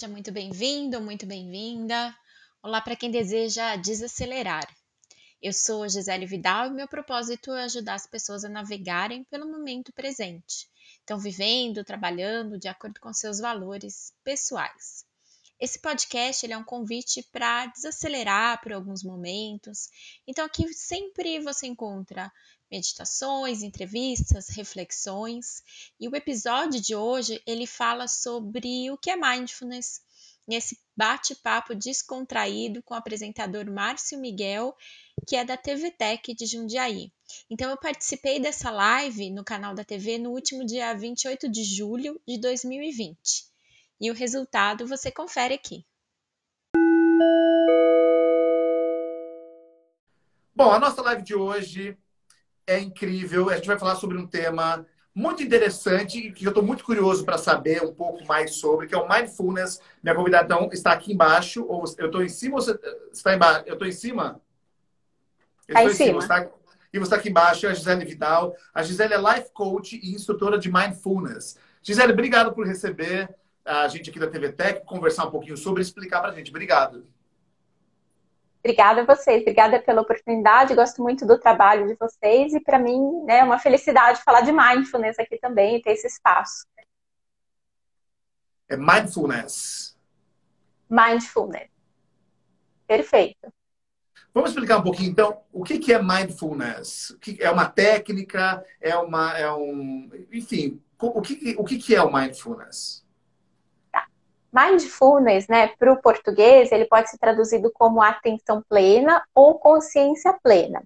Seja muito bem-vindo, muito bem-vinda. Olá para quem deseja desacelerar. Eu sou Gisele Vidal e meu propósito é ajudar as pessoas a navegarem pelo momento presente. Estão vivendo, trabalhando de acordo com seus valores pessoais. Esse podcast ele é um convite para desacelerar por alguns momentos. Então aqui sempre você encontra meditações, entrevistas, reflexões. E o episódio de hoje ele fala sobre o que é mindfulness nesse bate-papo descontraído com o apresentador Márcio Miguel, que é da TV Tech de Jundiaí. Então eu participei dessa live no canal da TV no último dia 28 de julho de 2020. E o resultado você confere aqui. Bom, a nossa live de hoje é incrível. A gente vai falar sobre um tema muito interessante que eu estou muito curioso para saber um pouco mais sobre, que é o mindfulness. Minha convidada então, está aqui embaixo, ou eu estou em cima ou você está embaixo? Eu estou em cima? Eu tá em cima. cima. Tá... E você está aqui embaixo, é a Gisele Vidal. A Gisele é life coach e instrutora de mindfulness. Gisele, obrigado por receber a gente aqui da TV Tech, conversar um pouquinho sobre, explicar para a gente. Obrigado. Obrigada a vocês, obrigada pela oportunidade. Gosto muito do trabalho de vocês e para mim né, é uma felicidade falar de mindfulness aqui também e ter esse espaço. É mindfulness. Mindfulness. Perfeito. Vamos explicar um pouquinho, então, o que é mindfulness? É uma técnica? É uma, é um, enfim, o que, o que é o mindfulness? Mindfulness, né, para o português, ele pode ser traduzido como atenção plena ou consciência plena.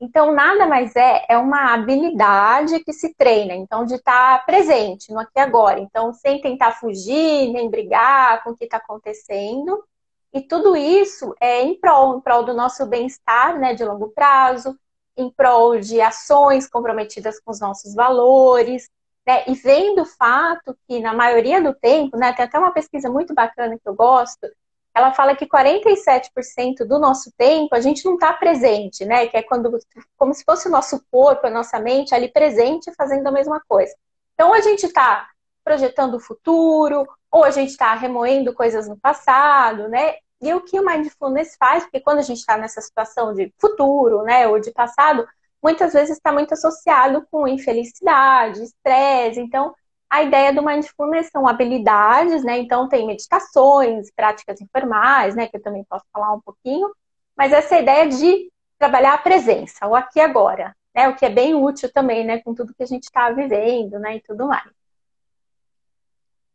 Então, nada mais é, é uma habilidade que se treina, então, de estar tá presente no aqui e agora. Então, sem tentar fugir, nem brigar com o que está acontecendo. E tudo isso é em prol, em prol do nosso bem-estar, né, de longo prazo, em prol de ações comprometidas com os nossos valores, né? E vendo o fato que, na maioria do tempo, né, tem até uma pesquisa muito bacana que eu gosto, ela fala que 47% do nosso tempo a gente não está presente, né? Que é quando, como se fosse o nosso corpo, a nossa mente ali presente fazendo a mesma coisa. Então a gente está projetando o futuro, ou a gente está remoendo coisas no passado, né? E o que o mindfulness faz, porque quando a gente está nessa situação de futuro, né, ou de passado, muitas vezes está muito associado com infelicidade, estresse. Então, a ideia do mindfulness são habilidades, né? Então, tem meditações, práticas informais, né? Que eu também posso falar um pouquinho. Mas essa ideia de trabalhar a presença, o aqui e agora, né? O que é bem útil também, né? Com tudo que a gente está vivendo, né? E tudo mais.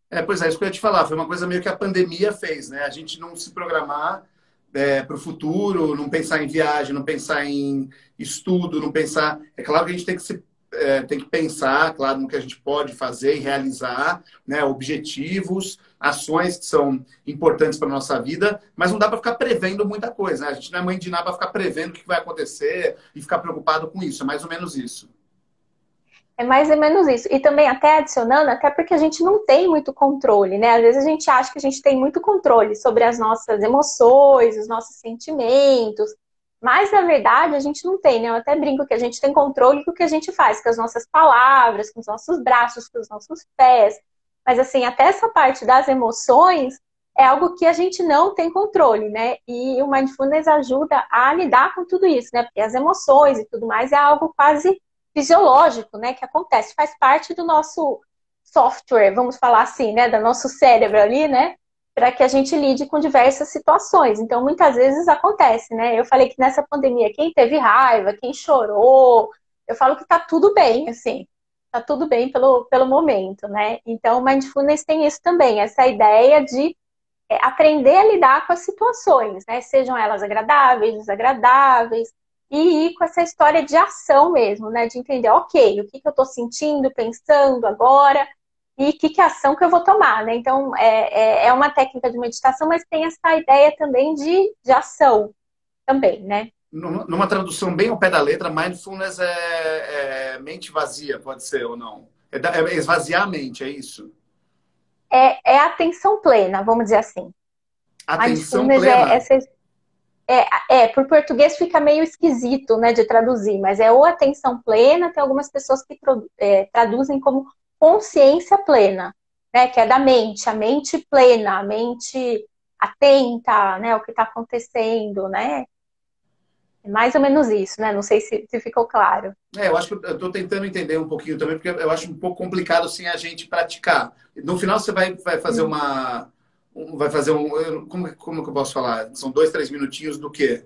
É, pois é, isso que eu ia te falar. Foi uma coisa meio que a pandemia fez, né? A gente não se programar é, para o futuro, não pensar em viagem, não pensar em estudo, não pensar. É claro que a gente tem que se é, tem que pensar, claro, no que a gente pode fazer e realizar, né, objetivos, ações que são importantes para nossa vida, mas não dá para ficar prevendo muita coisa. Né? A gente não é mãe de nada para ficar prevendo o que vai acontecer e ficar preocupado com isso. É mais ou menos isso. É mais ou menos isso. E também até adicionando, até porque a gente não tem muito controle, né? Às vezes a gente acha que a gente tem muito controle sobre as nossas emoções, os nossos sentimentos, mas na verdade a gente não tem, né? Eu até brinco que a gente tem controle do que a gente faz com as nossas palavras, com os nossos braços, com os nossos pés. Mas assim, até essa parte das emoções é algo que a gente não tem controle, né? E o mindfulness ajuda a lidar com tudo isso, né? Porque as emoções e tudo mais é algo quase fisiológico, né, que acontece, faz parte do nosso software, vamos falar assim, né, do nosso cérebro ali, né, para que a gente lide com diversas situações. Então, muitas vezes acontece, né? Eu falei que nessa pandemia, quem teve raiva, quem chorou, eu falo que tá tudo bem, assim, tá tudo bem pelo, pelo momento, né? Então, o Mindfulness tem isso também, essa ideia de é, aprender a lidar com as situações, né? Sejam elas agradáveis, desagradáveis, e ir com essa história de ação mesmo, né? De entender, ok, o que, que eu estou sentindo, pensando agora, e que, que ação que eu vou tomar, né? Então, é, é, é, uma técnica de meditação, mas tem essa ideia também de, de ação também, né? Numa tradução bem ao pé da letra, mindfulness é, é mente vazia, pode ser ou não? É, é esvaziar a mente, é isso? É, é atenção plena, vamos dizer assim. Atenção mindfulness é plena. É essa é, é, por português fica meio esquisito, né, de traduzir, mas é ou atenção plena, tem algumas pessoas que é, traduzem como consciência plena, né, que é da mente, a mente plena, a mente atenta, né, o que está acontecendo, né? É mais ou menos isso, né? Não sei se, se ficou claro. É, eu acho que eu estou tentando entender um pouquinho também, porque eu acho um pouco complicado sem a gente praticar. No final você vai, vai fazer hum. Uma. vai fazer um. Como, como que eu posso falar? São dois, três minutinhos do quê?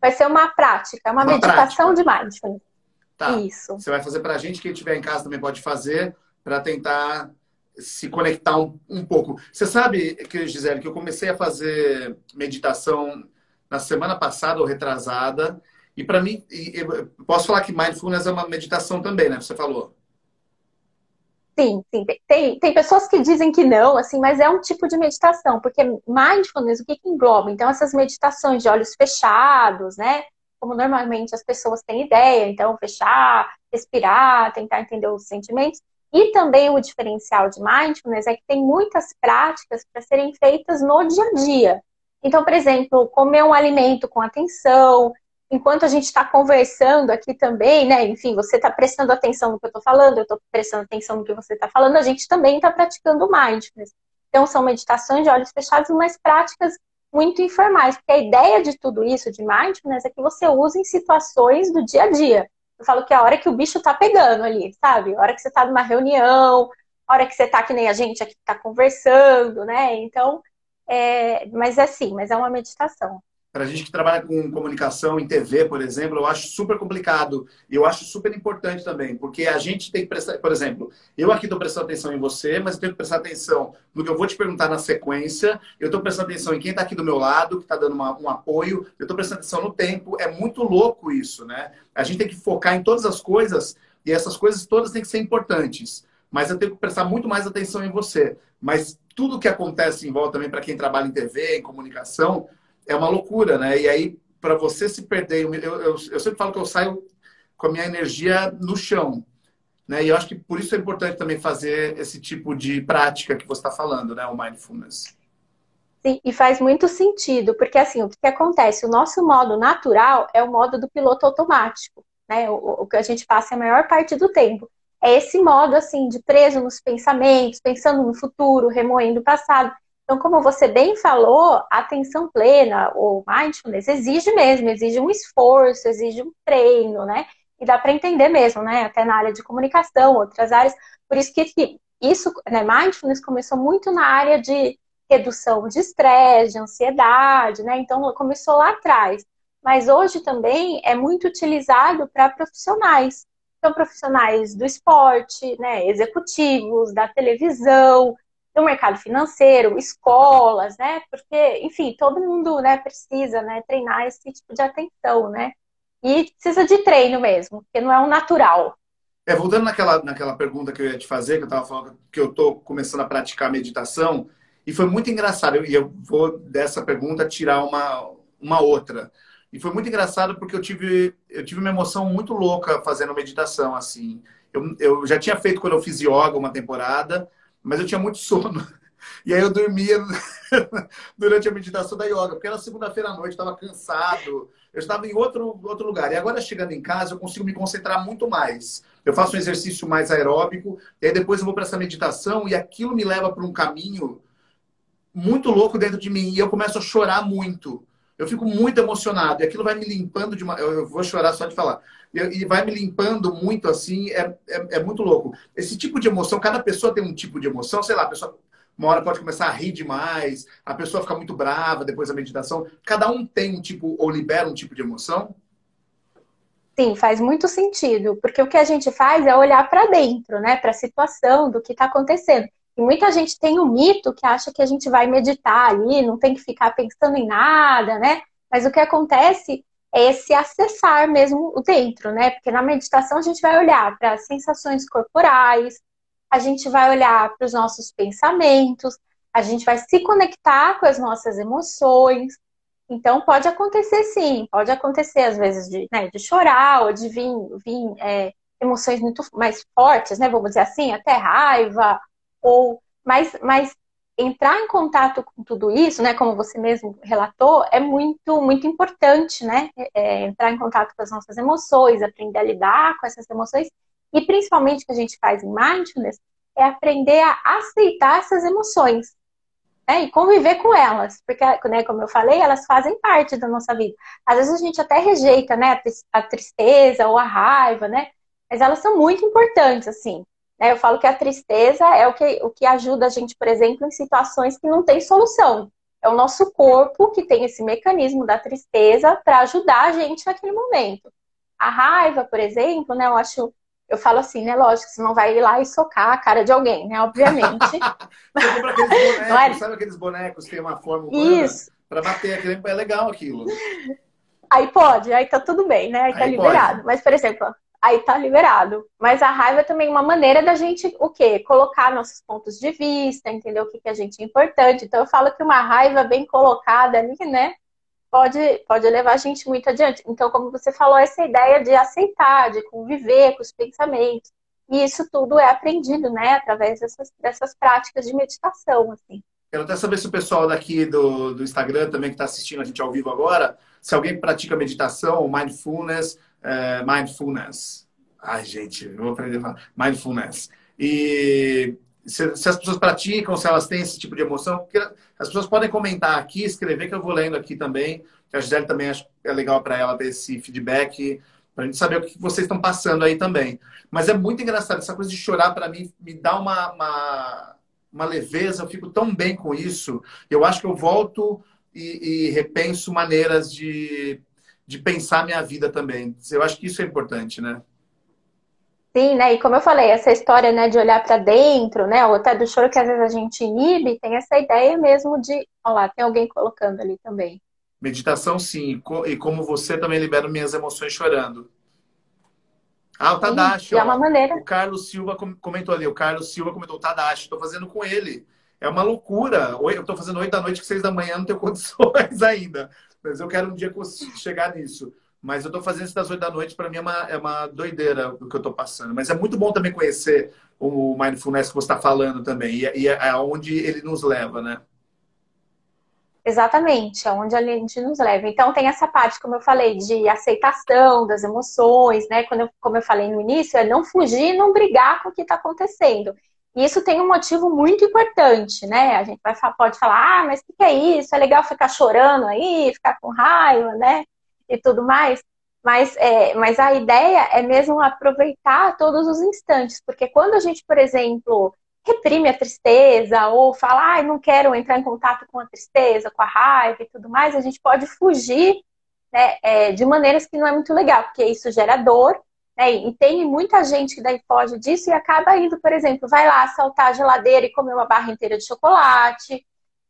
Vai ser uma prática, uma, uma meditação prática. de mindfulness. Tá. Isso. Você vai fazer para a gente, quem estiver em casa também pode fazer, para tentar se conectar um, um pouco. Você sabe, que Gisele, que eu comecei a fazer meditação na semana passada ou retrasada. E para mim, posso falar que mindfulness é uma meditação também, né? Você falou. Sim, sim. Tem, tem pessoas que dizem que não, assim, mas é um tipo de meditação, porque mindfulness, o que, que engloba? Então, essas meditações de olhos fechados, né? Como normalmente as pessoas têm ideia, então, fechar, respirar, tentar entender os sentimentos. E também o diferencial de mindfulness é que tem muitas práticas para serem feitas no dia a dia. Então, por exemplo, comer um alimento com atenção, enquanto a gente está conversando aqui também, né? Enfim, você está prestando atenção no que eu estou falando, eu estou prestando atenção no que você está falando, a gente também está praticando mindfulness. Então, são meditações de olhos fechados, mas práticas muito informais, porque a ideia de tudo isso, de mindfulness, é que você use em situações do dia a dia. Eu falo que é a hora que o bicho está pegando ali, sabe? A hora que você está numa reunião, a hora que você está que nem a gente aqui está conversando, né? Então, é, mas é assim, mas é uma meditação. Para a gente que trabalha com comunicação em TV, por exemplo, eu acho super complicado. E eu acho super importante também, porque a gente tem que prestar, por exemplo, eu aqui estou prestando atenção em você, mas eu tenho que prestar atenção no que eu vou te perguntar na sequência. Eu estou prestando atenção em quem está aqui do meu lado, que está dando uma, um apoio. Eu estou prestando atenção no tempo. É muito louco isso, né? A gente tem que focar em todas as coisas e essas coisas todas têm que ser importantes. Mas eu tenho que prestar muito mais atenção em você. Mas tudo que acontece em volta também para quem trabalha em TV, em comunicação, é uma loucura, né? E aí, para você se perder, eu, eu, eu, sempre falo que eu saio com a minha energia no chão. Né? E eu acho que por isso é importante também fazer esse tipo de prática que você está falando, né? O mindfulness. Sim, e faz muito sentido, porque assim, o que acontece? O nosso modo natural é o modo do piloto automático, né? O, o que a gente passa a maior parte do tempo é esse modo assim de preso nos pensamentos, pensando no futuro, remoendo o passado. Então, como você bem falou, atenção plena ou mindfulness exige mesmo, exige um esforço, exige um treino, né? E dá para entender mesmo, né? Até na área de comunicação, outras áreas. Por isso que isso, né, mindfulness começou muito na área de redução de estresse, de ansiedade, né? Então começou lá atrás. Mas hoje também é muito utilizado para profissionais. Então, profissionais do esporte, né, executivos, da televisão, do mercado financeiro, escolas, né? Porque, enfim, todo mundo né, precisa né, treinar esse tipo de atenção, né? E precisa de treino mesmo, porque não é um natural. É, voltando naquela, naquela pergunta que eu ia te fazer, que eu estava falando que eu estou começando a praticar meditação, e foi muito engraçado, e eu vou dessa pergunta tirar uma, uma outra. E foi muito engraçado porque eu tive, eu tive uma emoção muito louca fazendo meditação, assim. Eu, eu já tinha feito quando eu fiz yoga uma temporada, mas eu tinha muito sono. E aí eu dormia durante a meditação da yoga, porque era segunda-feira à noite, estava cansado, eu estava em outro, outro lugar. E agora, chegando em casa, eu consigo me concentrar muito mais. Eu faço um exercício mais aeróbico, e aí depois eu vou para essa meditação, e aquilo me leva para um caminho muito louco dentro de mim, e eu começo a chorar muito eu fico muito emocionado. E aquilo vai me limpando de uma. Eu vou chorar só de falar. E vai me limpando muito assim, é, é, é, muito louco. Esse tipo de emoção, cada pessoa tem um tipo de emoção, sei lá, a pessoa uma hora pode começar a rir demais, a pessoa fica muito brava depois da meditação. Cada um tem um tipo, ou libera um tipo de emoção? Sim, faz muito sentido, porque o que a gente faz é olhar para dentro, né, para a situação do que está acontecendo. E muita gente tem um mito que acha que a gente vai meditar ali, não tem que ficar pensando em nada, né? Mas o que acontece é esse acessar mesmo o dentro, né? Porque na meditação a gente vai olhar para as sensações corporais, a gente vai olhar para os nossos pensamentos, a gente vai se conectar com as nossas emoções. Então pode acontecer sim, pode acontecer às vezes de, né, de chorar ou de vir, vir é, emoções muito mais fortes, né? Vamos dizer assim, até raiva ou mas, mas entrar em contato com tudo isso, né, como você mesmo relatou, é muito muito importante, né, é, entrar em contato com as nossas emoções, aprender a lidar com essas emoções e principalmente o que a gente faz em mindfulness é aprender a aceitar essas emoções. Né, e conviver com elas, porque, né, como eu falei, elas fazem parte da nossa vida. Às vezes a gente até rejeita, né, a tristeza ou a raiva, né, mas elas são muito importantes, assim. Né? Eu falo que a tristeza é o que, o que ajuda a gente, por exemplo, em situações que não tem solução. É o nosso corpo que tem esse mecanismo da tristeza para ajudar a gente naquele momento. A raiva, por exemplo, né, eu acho eu falo assim, né? Lógico, você não vai ir lá e socar a cara de alguém, né? Obviamente. você compra aqueles bonecos, é... sabe aqueles bonecos que tem uma forma humana? Isso. Pra bater aquele é legal aquilo. Aí pode, aí tá tudo bem, né? Aí, tá aí tá liberado. Pode. Mas, por exemplo, aí tá liberado. Mas a raiva é também uma maneira da gente, o quê? Colocar nossos pontos de vista, entender o que, que a gente é importante. Então, eu falo que uma raiva bem colocada ali, né? pode, pode levar a gente muito adiante. Então, como você falou, essa ideia de aceitar, de conviver com os pensamentos. E isso tudo é aprendido, né, através dessas, dessas práticas de meditação, assim. Quero até saber se o pessoal daqui do, do Instagram também que está assistindo a gente ao vivo agora, se alguém pratica meditação mindfulness, é, mindfulness. Ai, gente, eu vou aprender a falar. Mindfulness. E se, se, as pessoas praticam, se elas têm esse tipo de emoção, porque as pessoas podem comentar aqui, escrever, que eu vou lendo aqui também. A Gisele também acho é legal para ela ter esse feedback, para a gente saber o que vocês estão passando aí também. Mas é muito engraçado, essa coisa de chorar para mim me dá uma, uma, uma, leveza, eu fico tão bem com isso. Eu acho que eu volto e, e repenso maneiras de, de pensar minha vida também. Eu acho que isso é importante, né? Sim, né? E como eu falei, essa história né, de olhar para dentro, né? Ou até do choro que às vezes a gente inibe, tem essa ideia mesmo de. Olha lá, tem alguém colocando ali também. Meditação, sim. E como você também libera minhas emoções chorando. Ah, o Tadashi. Sim, é uma maneira. O Carlos Silva comentou ali. O Carlos Silva comentou: Tadashi, estou fazendo com ele. É uma loucura. Eu estou fazendo oito da noite, seis da manhã não tenho condições ainda. Mas eu quero um dia chegar nisso. Mas eu estou fazendo isso das oito da noite, para mim é uma, é uma doideira o que eu estou passando. Mas é muito bom também conhecer o mindfulness que você está falando também, e, e é onde ele nos leva, né? Exatamente, aonde a gente nos leva. Então tem essa parte, como eu falei, de aceitação das emoções, né? Quando eu, como eu falei no início, é não fugir, não brigar com o que está acontecendo. E isso tem um motivo muito importante, né? A gente vai, pode falar, ah, mas o que, que é isso? É legal ficar chorando aí, ficar com raiva, né? e tudo mais. Mas, é, mas a ideia é mesmo aproveitar todos os instantes, porque quando a gente, por exemplo, reprime a tristeza ou fala, ah, não quero entrar em contato com a tristeza, com a raiva e tudo mais, a gente pode fugir né, é, de maneiras que não é muito legal, porque isso gera dor, né, e tem muita gente que daí foge disso e acaba indo, por exemplo, vai lá saltar a geladeira e comer uma barra inteira de chocolate,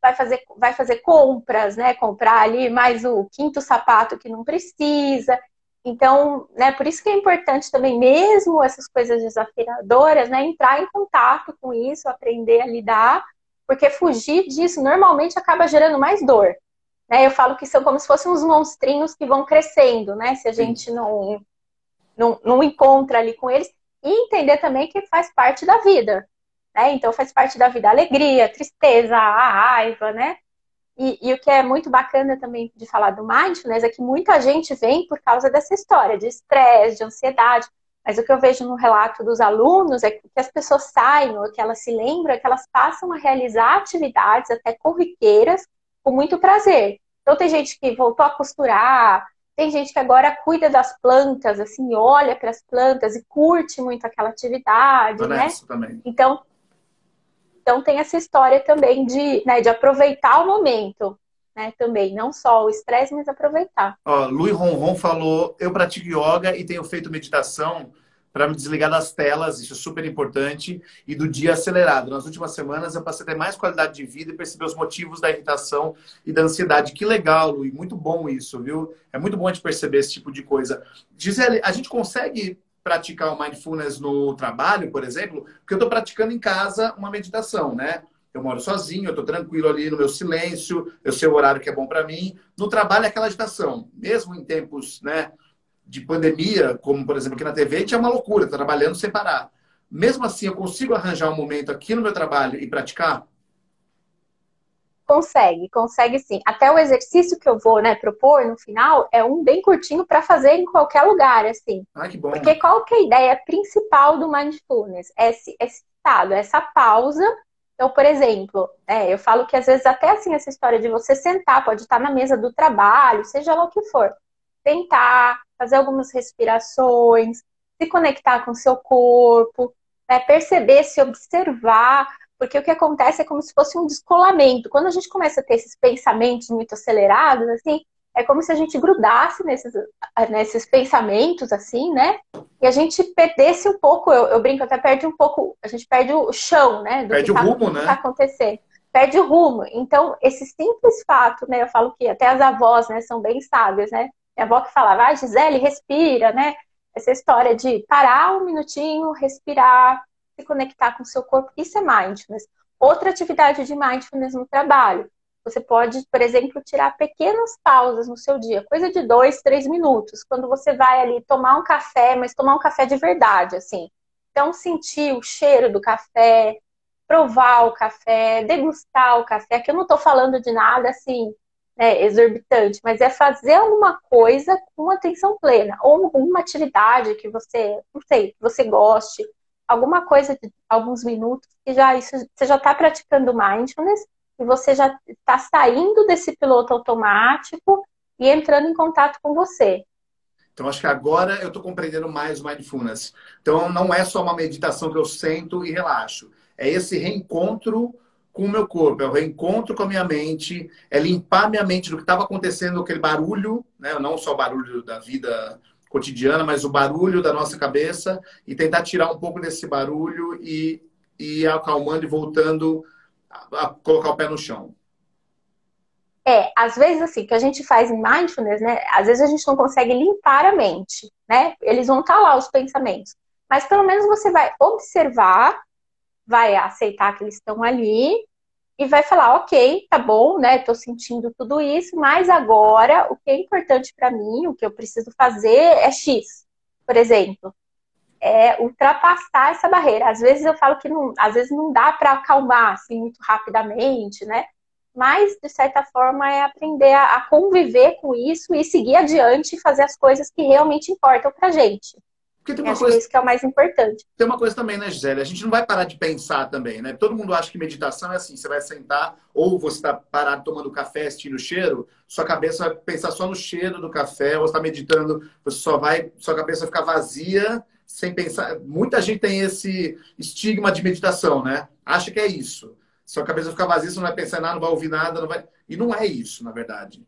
vai fazer, vai fazer compras, né? Comprar ali mais o quinto sapato que não precisa. Então, né, por isso que é importante também, mesmo essas coisas desafiadoras, né, entrar em contato com isso, aprender a lidar, porque fugir disso normalmente acaba gerando mais dor. Né? Eu falo que são como se fossem uns monstrinhos que vão crescendo, né? Se a gente não, não, não encontra ali com eles. E entender também que faz parte da vida. Né? Então faz parte da vida a alegria, a tristeza, a raiva, né? E, e, o que é muito bacana também de falar do mindfulness é que muita gente vem por causa dessa história de estresse, de ansiedade. Mas o que eu vejo no relato dos alunos é que as pessoas saem, ou que elas se lembram, é que elas passam a realizar atividades até corriqueiras com muito prazer. Então tem gente que voltou a costurar, tem gente que agora cuida das plantas, assim, olha para as plantas e curte muito aquela atividade, né? Também. Então então tem essa história também de, né, de aproveitar o momento. Né, também, não só o estresse, mas aproveitar. Ó, Lui Ronron falou: eu pratico yoga e tenho feito meditação para me desligar das telas, isso é super importante, e do dia acelerado. Nas últimas semanas eu passei a ter mais qualidade de vida e perceber os motivos da irritação e da ansiedade. Que legal, Lui, muito bom isso, viu? É muito bom a gente perceber esse tipo de coisa. Gisele, a gente consegue praticar o mindfulness no trabalho, por exemplo, porque eu estou praticando em casa uma meditação, né? Eu moro sozinho, eu estou tranquilo ali no meu silêncio, eu sei o horário que é bom para mim. No trabalho é aquela agitação, mesmo em tempos, né, de pandemia, como por exemplo aqui na TV, tinha uma loucura, trabalhando sem parar. Mesmo assim, eu consigo arranjar um momento aqui no meu trabalho e praticar? Consegue, consegue sim. Até o exercício que eu vou né, propor no final é um bem curtinho para fazer em qualquer lugar, assim. Ah, que bom. Porque qual que é a ideia principal do mindfulness? É, é estado, essa pausa. Então, por exemplo, é, eu falo que às vezes até assim essa história de você sentar, pode estar na mesa do trabalho, seja lá o que for, sentar, fazer algumas respirações, se conectar com o seu corpo, né, perceber, se observar, porque o que acontece é como se fosse um descolamento. Quando a gente começa a ter esses pensamentos muito acelerados, assim, é como se a gente grudasse nesses, nesses pensamentos, assim, né? E a gente perdesse um pouco, eu, eu brinco, até perde um pouco, a gente perde o chão, né? Do perde o tá, rumo, né? Tá acontecendo. Perde o rumo. Então, esse simples fato, né? Eu falo que até as avós, né, são bem sábias, né? Minha avó que falava, ah, Gisele, respira, né? Essa história de parar um minutinho, respirar, se conectar com o seu corpo, isso é mindfulness. Outra atividade de mindfulness no trabalho. Você pode, por exemplo, tirar pequenas pausas no seu dia, coisa de dois, três minutos. Quando você vai ali tomar um café, mas tomar um café de verdade, assim. Então, sentir o cheiro do café, provar o café, degustar o café, que eu não estou falando de nada assim, né, exorbitante, mas é fazer alguma coisa com atenção plena, ou uma atividade que você, não sei, que você goste, alguma coisa de alguns minutos, que já isso você já está praticando mindfulness e você já está saindo desse piloto automático e entrando em contato com você. Então, acho que agora eu estou compreendendo mais o mindfulness. Então, não é só uma meditação que eu sento e relaxo. É esse reencontro com o meu corpo, é o reencontro com a minha mente, é limpar minha mente do que estava acontecendo, aquele barulho, né? não só o barulho da vida cotidiana, mas o barulho da nossa cabeça e tentar tirar um pouco desse barulho e, ir acalmando e voltando a, a colocar o pé no chão. É, às vezes assim, que a gente faz em mindfulness, né? Às vezes a gente não consegue limpar a mente, né? Eles vão estar tá lá os pensamentos. Mas pelo menos você vai observar, vai aceitar que eles estão ali e vai falar, ok, tá bom, né? Tô sentindo tudo isso, mas agora o que é importante para mim, o que eu preciso fazer é X, por exemplo. É ultrapassar essa barreira. Às vezes eu falo que não, às vezes não dá para acalmar assim muito rapidamente, né? Mas, de certa forma, é aprender a, a conviver com isso e seguir adiante e fazer as coisas que realmente importam pra gente. Porque tem uma coisa... isso que é o mais importante. Tem uma coisa também, né, Gisele? A gente não vai parar de pensar também, né? Todo mundo acha que meditação é assim, você vai sentar, ou você está parado tomando café, sentindo o cheiro, sua cabeça vai pensar só no cheiro do café, ou está meditando, você só vai, sua cabeça vai ficar vazia, sem pensar. Muita gente tem esse estigma de meditação, né? Acha que é isso. Sua cabeça vai ficar vazia, você não vai pensar nada, não vai ouvir nada, não vai. E não é isso, na verdade.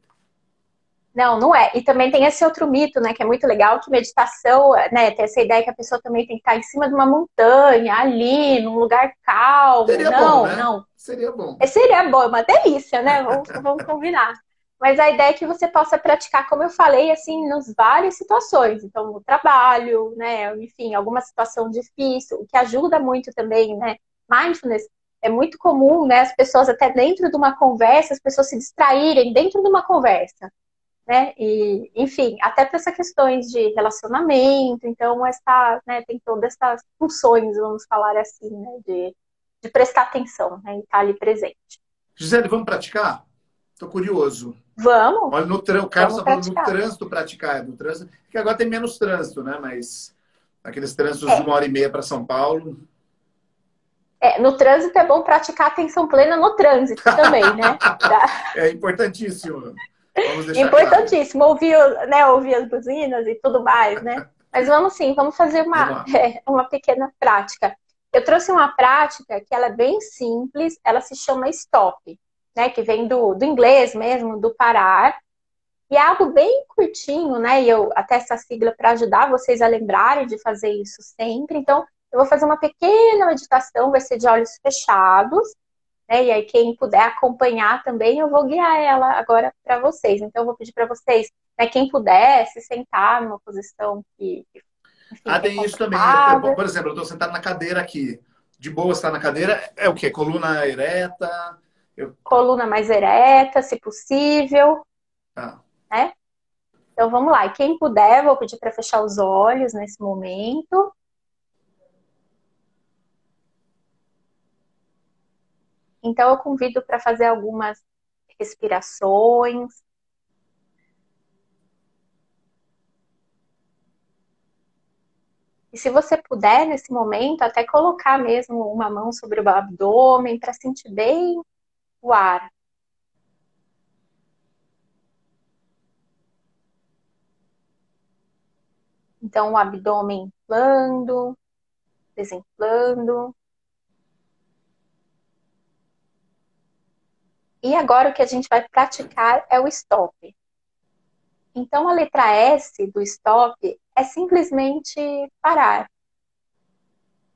Não, não é. E também tem esse outro mito, né, que é muito legal, que meditação, né, tem essa ideia que a pessoa também tem que estar em cima de uma montanha, ali, num lugar calmo. Seria não, bom, né? não. Seria bom. É, seria bom, é uma delícia, né? Vamos, vamos combinar. Mas a ideia é que você possa praticar, como eu falei, assim, nas várias situações. Então, no trabalho, né, enfim, alguma situação difícil, o que ajuda muito também, né? Mindfulness é muito comum, né, as pessoas até dentro de uma conversa, as pessoas se distraírem dentro de uma conversa né? E, enfim, até para essas questões de relacionamento, então essa, né, tem todas essas funções, vamos falar assim, né, de, de prestar atenção, né, e estar tá ali presente. Gisele, vamos praticar? Estou curioso. Vamos. Olha, no o Carlos está falando no trânsito praticar, no trânsito, que agora tem menos trânsito, né? Mas aqueles trânsitos é. de uma hora e meia para São Paulo. É, no trânsito é bom praticar atenção plena no trânsito também, né? é importantíssimo. Importantíssimo, claro. ouvir, né, ouvir as buzinas e tudo mais, né? Mas vamos sim, vamos fazer uma, é, uma pequena prática. Eu trouxe uma prática que ela é bem simples, ela se chama stop, né? Que vem do, do inglês mesmo, do parar. E é algo bem curtinho, né? E eu até essa sigla para ajudar vocês a lembrarem de fazer isso sempre. Então, eu vou fazer uma pequena meditação, vai ser de olhos fechados. Né? E aí, quem puder acompanhar também, eu vou guiar ela agora para vocês. Então, eu vou pedir para vocês, né, quem puder, se sentar numa posição que. Enfim, ah, tem isso também. por exemplo, eu estou sentado na cadeira aqui. De boa estar na cadeira, é o quê? Coluna ereta? Eu... Coluna mais ereta, se possível. Tá. Né? Então vamos lá. E quem puder, vou pedir para fechar os olhos nesse momento. Então, eu convido para fazer algumas respirações. E se você puder, nesse momento, até colocar mesmo uma mão sobre o abdômen para sentir bem o ar. Então, o abdômen inflando, desinflando. E agora o que a gente vai praticar é o stop. Então, a letra S do stop é simplesmente parar.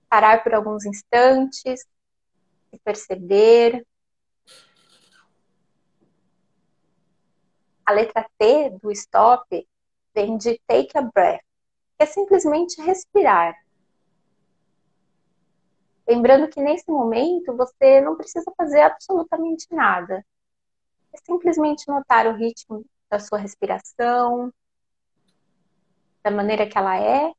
Parar por alguns instantes, se perceber. A letra T do stop vem de take a breath, que é simplesmente respirar. Lembrando que nesse momento você não precisa fazer absolutamente nada. É simplesmente notar o ritmo da sua respiração, da maneira que ela é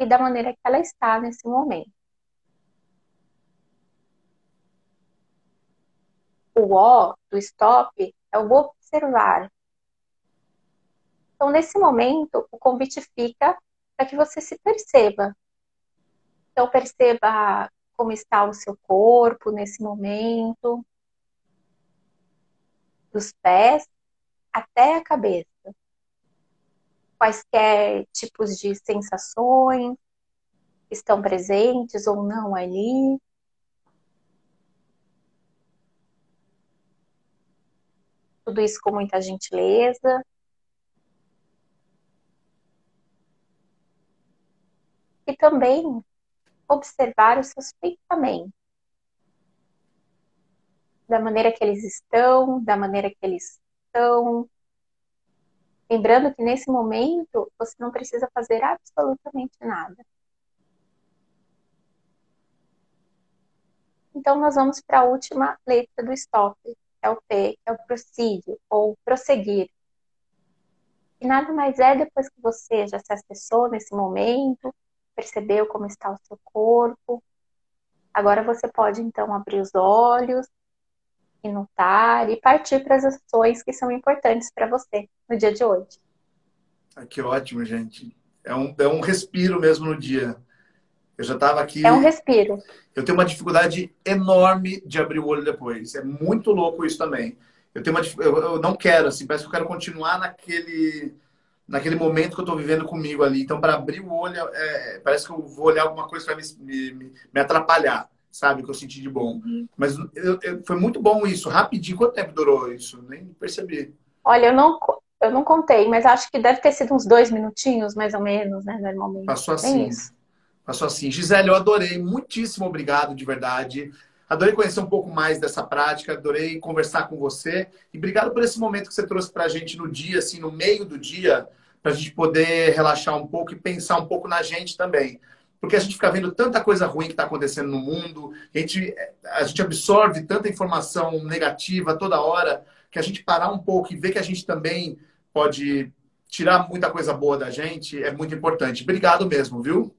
e da maneira que ela está nesse momento. O O do stop é o observar. Então, nesse momento, o convite fica para que você se perceba então, perceba como está o seu corpo nesse momento, dos pés até a cabeça. Quaisquer tipos de sensações estão presentes ou não ali. Tudo isso com muita gentileza. E também observar os seus pensamentos. Da maneira que eles estão, da maneira que eles estão. Lembrando que nesse momento você não precisa fazer absolutamente nada. Então, nós vamos para a última letra do stop, que é o P, que é o proceed, ou prosseguir. E nada mais é depois que você já se acessou nesse momento, percebeu como está o seu corpo. Agora você pode então abrir os olhos e notar e partir para as ações que são importantes para você no dia de hoje. Ah, que ótimo, gente. É um, é um respiro mesmo no dia. Eu já estava aqui. É um respiro. Eu tenho uma dificuldade enorme de abrir o olho depois. É muito louco isso também. Eu tenho uma eu, eu não quero assim, parece que eu quero continuar naquele naquele momento que eu estou vivendo comigo ali. Então, para abrir o olho, é, parece que eu vou olhar alguma coisa para me, me, me, atrapalhar, sabe? Que eu senti de bom. Uhum. Mas eu, eu, foi muito bom isso, rapidinho. Quanto tempo durou isso? Nem percebi. Olha, eu não, eu não contei, mas acho que deve ter sido uns dois minutinhos, mais ou menos, né? Normalmente. Passou assim. Passou assim. Gisele, eu adorei. Muitíssimo obrigado, de verdade. Adorei conhecer um pouco mais dessa prática, adorei conversar com você. E obrigado por esse momento que você trouxe para a gente no dia, assim, no meio do dia, para a gente poder relaxar um pouco e pensar um pouco na gente também. Porque a gente fica vendo tanta coisa ruim que está acontecendo no mundo, a gente, a gente absorve tanta informação negativa toda hora, que a gente parar um pouco e ver que a gente também pode tirar muita coisa boa da gente é muito importante. Obrigado mesmo, viu?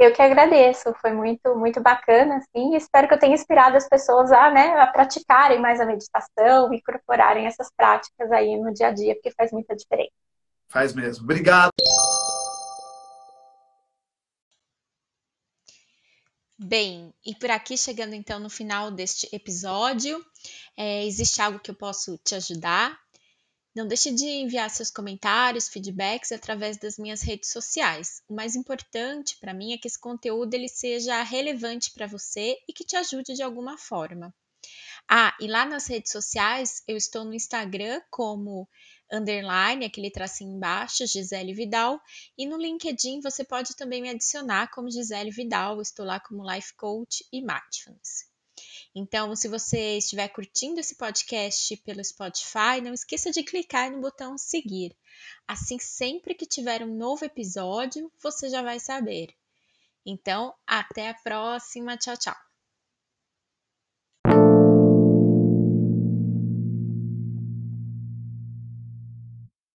Eu que agradeço, foi muito, muito bacana, assim, e espero que eu tenha inspirado as pessoas a, né, a praticarem mais a meditação, incorporarem essas práticas aí no dia a dia, porque faz muita diferença. Faz mesmo. Obrigado. Bem, e por aqui chegando então no final deste episódio, é, existe algo que eu posso te ajudar? Não deixe de enviar seus comentários, feedbacks através das minhas redes sociais. O mais importante para mim é que esse conteúdo ele seja relevante para você e que te ajude de alguma forma. Ah, e lá nas redes sociais eu estou no Instagram como underline, aquele tracinho embaixo, Gisele Vidal, e no LinkedIn você pode também me adicionar como Gisele Vidal, estou lá como Life Coach e Mindfulness. Então, se você estiver curtindo esse podcast pelo Spotify, não esqueça de clicar no botão seguir. Assim, sempre que tiver um novo episódio, você já vai saber. Então, até a próxima. Tchau, tchau.